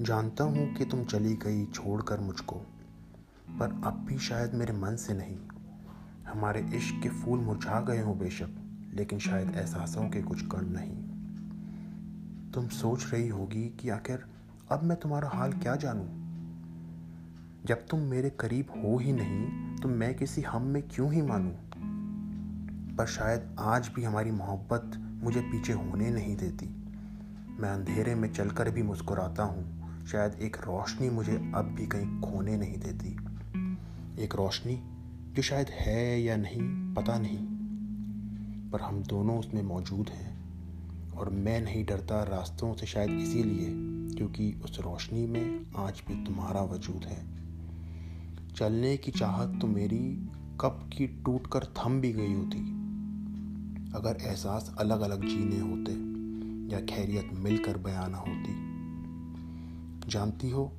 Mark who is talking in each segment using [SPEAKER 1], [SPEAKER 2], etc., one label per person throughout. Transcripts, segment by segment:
[SPEAKER 1] जानता हूँ कि तुम चली गई छोड़कर मुझको, पर अब भी शायद मेरे मन से नहीं हमारे इश्क के फूल मुरझा गए हों बेशक, लेकिन शायद एहसासों के कुछ कण नहीं तुम सोच रही होगी कि आखिर अब मैं तुम्हारा हाल क्या जानूं? जब तुम मेरे करीब हो ही नहीं तो मैं किसी हम में क्यों ही मानूं? पर शायद आज भी हमारी मोहब्बत मुझे पीछे होने नहीं देती मैं अंधेरे में चलकर भी मुस्कुराता हूँ शायद एक रोशनी मुझे अब भी कहीं खोने नहीं देती। एक रोशनी जो शायद है या नहीं, पता नहीं। पर हम दोनों उसमें मौजूद हैं और मैं नहीं डरता रास्तों से शायद इसीलिए क्योंकि उस रोशनी में आज भी तुम्हारा वजूद है। चलने की चाहत तो मेरी कब की टूट कर थम भी गई होती। अगर एहसास अलग अलग जीने होते या खैरियत मिलकर बयाना होती जानती हो?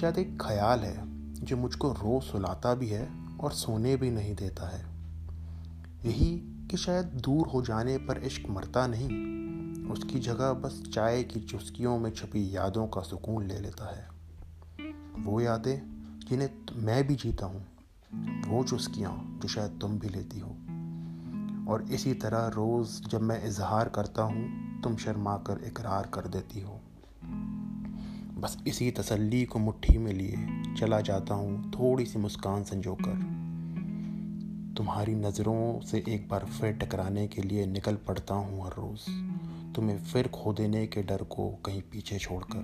[SPEAKER 1] शायद एक ख्याल है जो मुझको रोज सुलाता भी है और सोने भी नहीं देता है। यही कि शायद दूर हो जाने पर इश्क मरता नहीं, उसकी जगह बस चाय की चुस्कियों में छपी यादों का सुकून ले लेता है। वो यादें जिन्हें मैं भी जीता हूँ, वो चुस्कियाँ जो शायद तुम भी लेती हो। और इसी तरह रोज़ जब मैं इजहार करता हूँ, तुम शर्मा कर इकरार कर देती हो। बस इसी तसल्ली को मुट्ठी में लिए चला जाता हूँ थोड़ी सी मुस्कान संजोकर। तुम्हारी नज़रों से एक बार फिर टकराने के लिए निकल पड़ता हूँ हर रोज़। तुम्हें फिर खो देने के डर को कहीं पीछे छोड़कर।